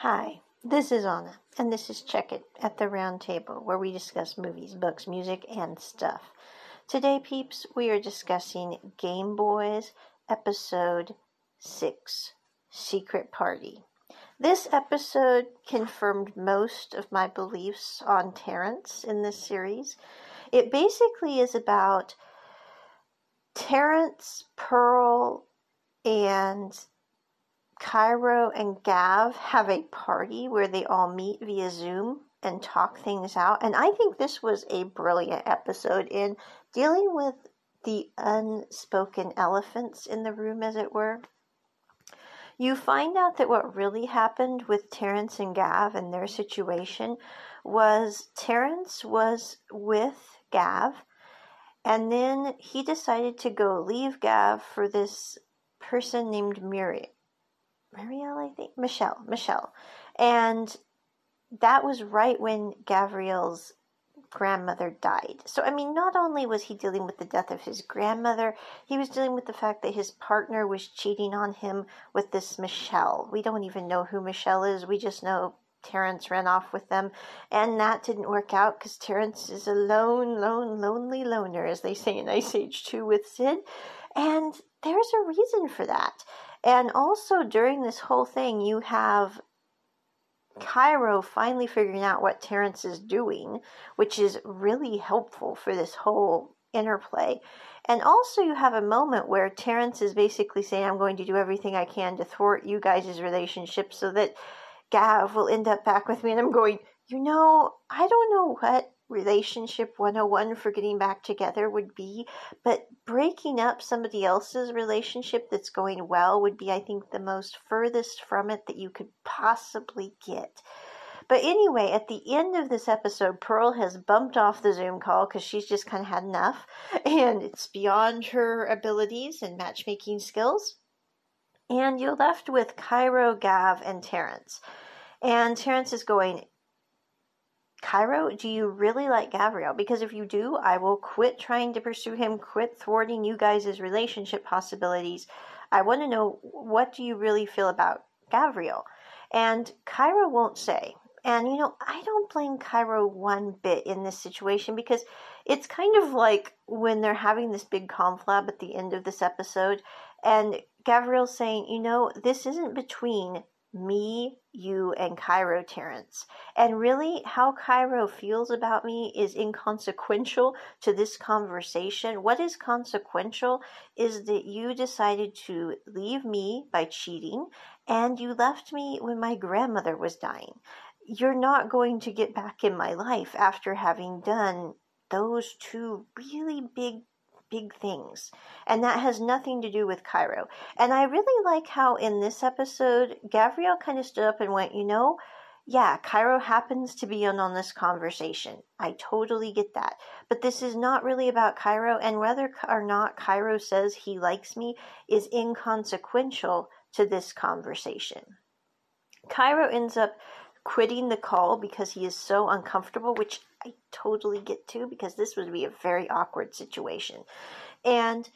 Hi, this is Anna, and this is Check It at the Round Table, where we discuss movies, books, music, and stuff. Today, peeps, we are discussing Game Boys Episode 6 Secret Party. This episode confirmed most of my beliefs on Terrence in this series. It basically is about Terrence, Pearl, and Cairo and Gav have a party where they all meet via Zoom and talk things out. And I think this was a brilliant episode in dealing with the unspoken elephants in the room, as it were. You find out that what really happened with Terrence and Gav and their situation was Terrence was with Gav, and then he decided to go leave Gav for this person named Muriel. Marielle, I think Michelle, Michelle, and that was right when Gavreel's grandmother died. So, I mean, not only was he dealing with the death of his grandmother, he was dealing with the fact that his partner was cheating on him with this Michelle. We don't even know who Michelle is, we just know Terrence ran off with them, and that didn't work out because Terrence is a lone, lone, lonely loner, as they say in Ice Age 2 with Sid. And there's a reason for that. And also during this whole thing, you have Cairo finally figuring out what Terrence is doing, which is really helpful for this whole interplay. And also, you have a moment where Terrence is basically saying, I'm going to do everything I can to thwart you guys' relationship so that Gav will end up back with me. And I'm going, you know, I don't know what relationship 101 for getting back together would be, but breaking up somebody else's relationship that's going well would be, I think, the most furthest from it that you could possibly get. But anyway, at the end of this episode, Pearl has bumped off the Zoom call because she's just kind of had enough, and it's beyond her abilities and matchmaking skills. And you're left with Cairo, Gav, and Terrence. And Terrence is going, Cairo, do you really like Gabriel? Because if you do, I will quit trying to pursue him, quit thwarting you guys' relationship possibilities. I want to know what do you really feel about Gabriel? And Cairo won't say. And you know, I don't blame Cairo one bit in this situation because it's kind of like when they're having this big conflab at the end of this episode, and Gavreel's saying, you know, this isn't between me, you, and Cairo Terrence. And really, how Cairo feels about me is inconsequential to this conversation. What is consequential is that you decided to leave me by cheating, and you left me when my grandmother was dying. You're not going to get back in my life after having done those two really big big things. And that has nothing to do with Cairo. And I really like how in this episode, Gavreel kind of stood up and went, you know, yeah, Cairo happens to be in on this conversation. I totally get that. But this is not really about Cairo, and whether or not Cairo says he likes me is inconsequential to this conversation. Cairo ends up quitting the call because he is so uncomfortable, which I totally get to because this would be a very awkward situation. And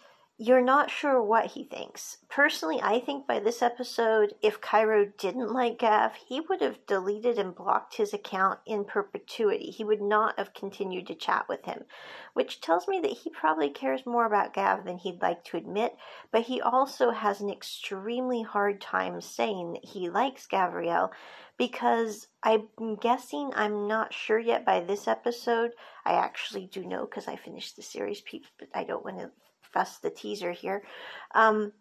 you're not sure what he thinks. Personally, I think by this episode, if Cairo didn't like Gav, he would have deleted and blocked his account in perpetuity. He would not have continued to chat with him, which tells me that he probably cares more about Gav than he'd like to admit, but he also has an extremely hard time saying that he likes Gabrielle because I'm guessing, I'm not sure yet by this episode. I actually do know because I finished the series, but I don't want to fuss the teaser here. Um,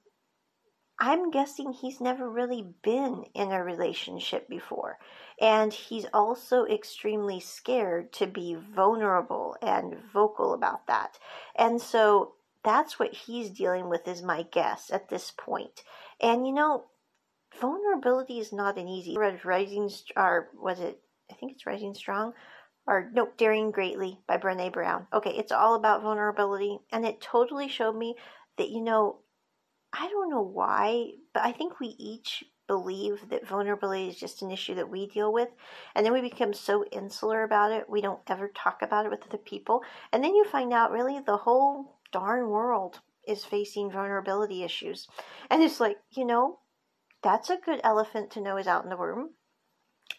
I'm guessing he's never really been in a relationship before. And he's also extremely scared to be vulnerable and vocal about that. And so that's what he's dealing with, is my guess at this point. And you know, vulnerability is not an easy. Rising, or was it? I think it's Rising Strong, or nope, Daring Greatly by Brene Brown. Okay, it's all about vulnerability, and it totally showed me that you know, I don't know why, but I think we each believe that vulnerability is just an issue that we deal with, and then we become so insular about it, we don't ever talk about it with other people, and then you find out really the whole darn world is facing vulnerability issues, and it's like you know that's a good elephant to know is out in the room.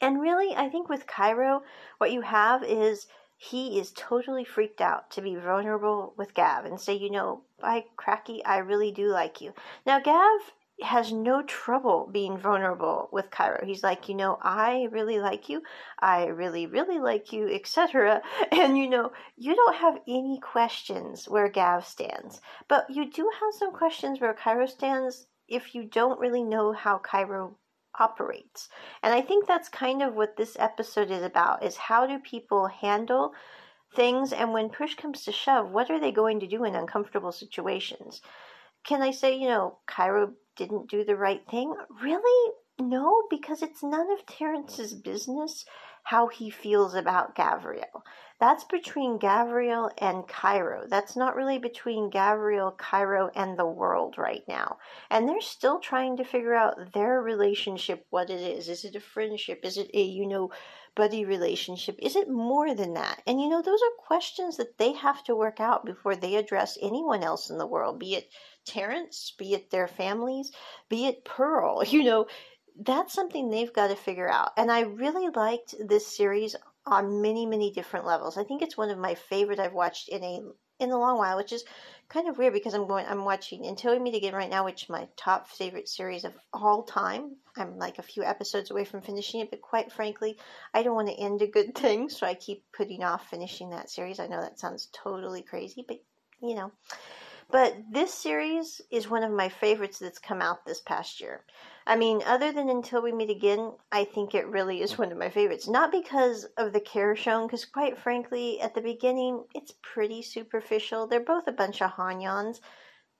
And really, I think with Cairo, what you have is he is totally freaked out to be vulnerable with Gav and say, you know, by cracky, I really do like you. Now, Gav has no trouble being vulnerable with Cairo. He's like, you know, I really like you. I really, really like you, etc. And you know, you don't have any questions where Gav stands, but you do have some questions where Cairo stands if you don't really know how Cairo operates. And I think that's kind of what this episode is about is how do people handle things and when push comes to shove, what are they going to do in uncomfortable situations? Can I say, you know, Cairo didn't do the right thing? Really? No, because it's none of Terrence's business how he feels about Gavreel. That's between Gavreel and Cairo. That's not really between Gavreel, Cairo, and the world right now. And they're still trying to figure out their relationship, what it is. Is it a friendship? Is it a, you know, buddy relationship? Is it more than that? And, you know, those are questions that they have to work out before they address anyone else in the world, be it Terrence, be it their families, be it Pearl. You know, that's something they've got to figure out. And I really liked this series on many, many different levels. I think it's one of my favorite I've watched in a in a long while, which is kind of weird because I'm going I'm watching Until We Meet Again right now, which is my top favorite series of all time. I'm like a few episodes away from finishing it, but quite frankly, I don't want to end a good thing, so I keep putting off finishing that series. I know that sounds totally crazy, but you know. But this series is one of my favorites that's come out this past year. I mean, other than Until We Meet Again, I think it really is one of my favorites. Not because of the care shown, because quite frankly, at the beginning, it's pretty superficial. They're both a bunch of Hanyans.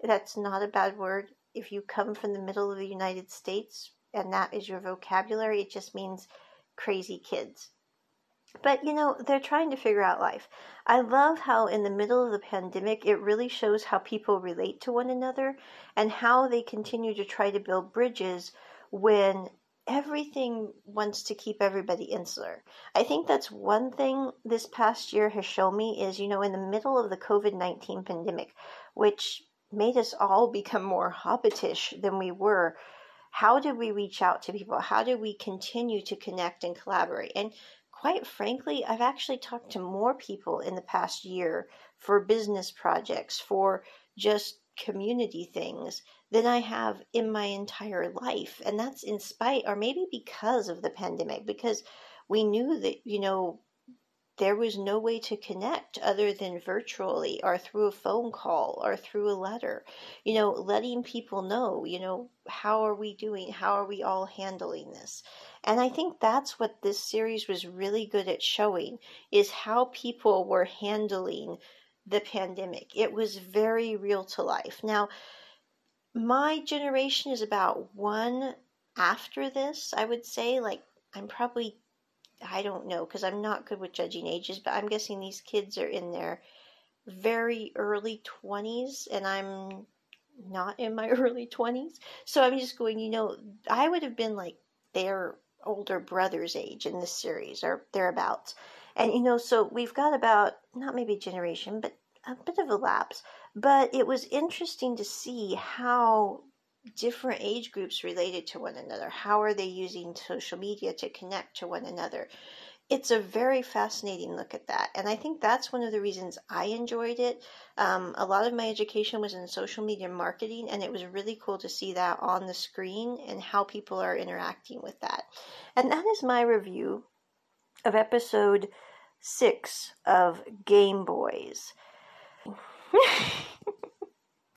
That's not a bad word. If you come from the middle of the United States and that is your vocabulary, it just means crazy kids. But you know, they're trying to figure out life. I love how in the middle of the pandemic, it really shows how people relate to one another and how they continue to try to build bridges when everything wants to keep everybody insular. I think that's one thing this past year has shown me is, you know, in the middle of the COVID 19 pandemic, which made us all become more hobbitish than we were. How did we reach out to people? How did we continue to connect and collaborate? And quite frankly, I've actually talked to more people in the past year for business projects, for just community things than I have in my entire life. And that's in spite, or maybe because of the pandemic, because we knew that, you know, there was no way to connect other than virtually or through a phone call or through a letter. You know, letting people know, you know, how are we doing? How are we all handling this? And I think that's what this series was really good at showing is how people were handling the pandemic. It was very real to life. Now, my generation is about one after this, I would say. Like, I'm probably, I don't know, because I'm not good with judging ages, but I'm guessing these kids are in their very early 20s, and I'm not in my early 20s. So I'm just going, you know, I would have been like their older brother's age in this series or thereabouts. And you know, so we've got about not maybe generation, but a bit of a lapse. But it was interesting to see how different age groups related to one another. How are they using social media to connect to one another? it's a very fascinating look at that. And I think that's one of the reasons I enjoyed it. Um, a lot of my education was in social media marketing, and it was really cool to see that on the screen and how people are interacting with that. And that is my review of episode six of Game Boys.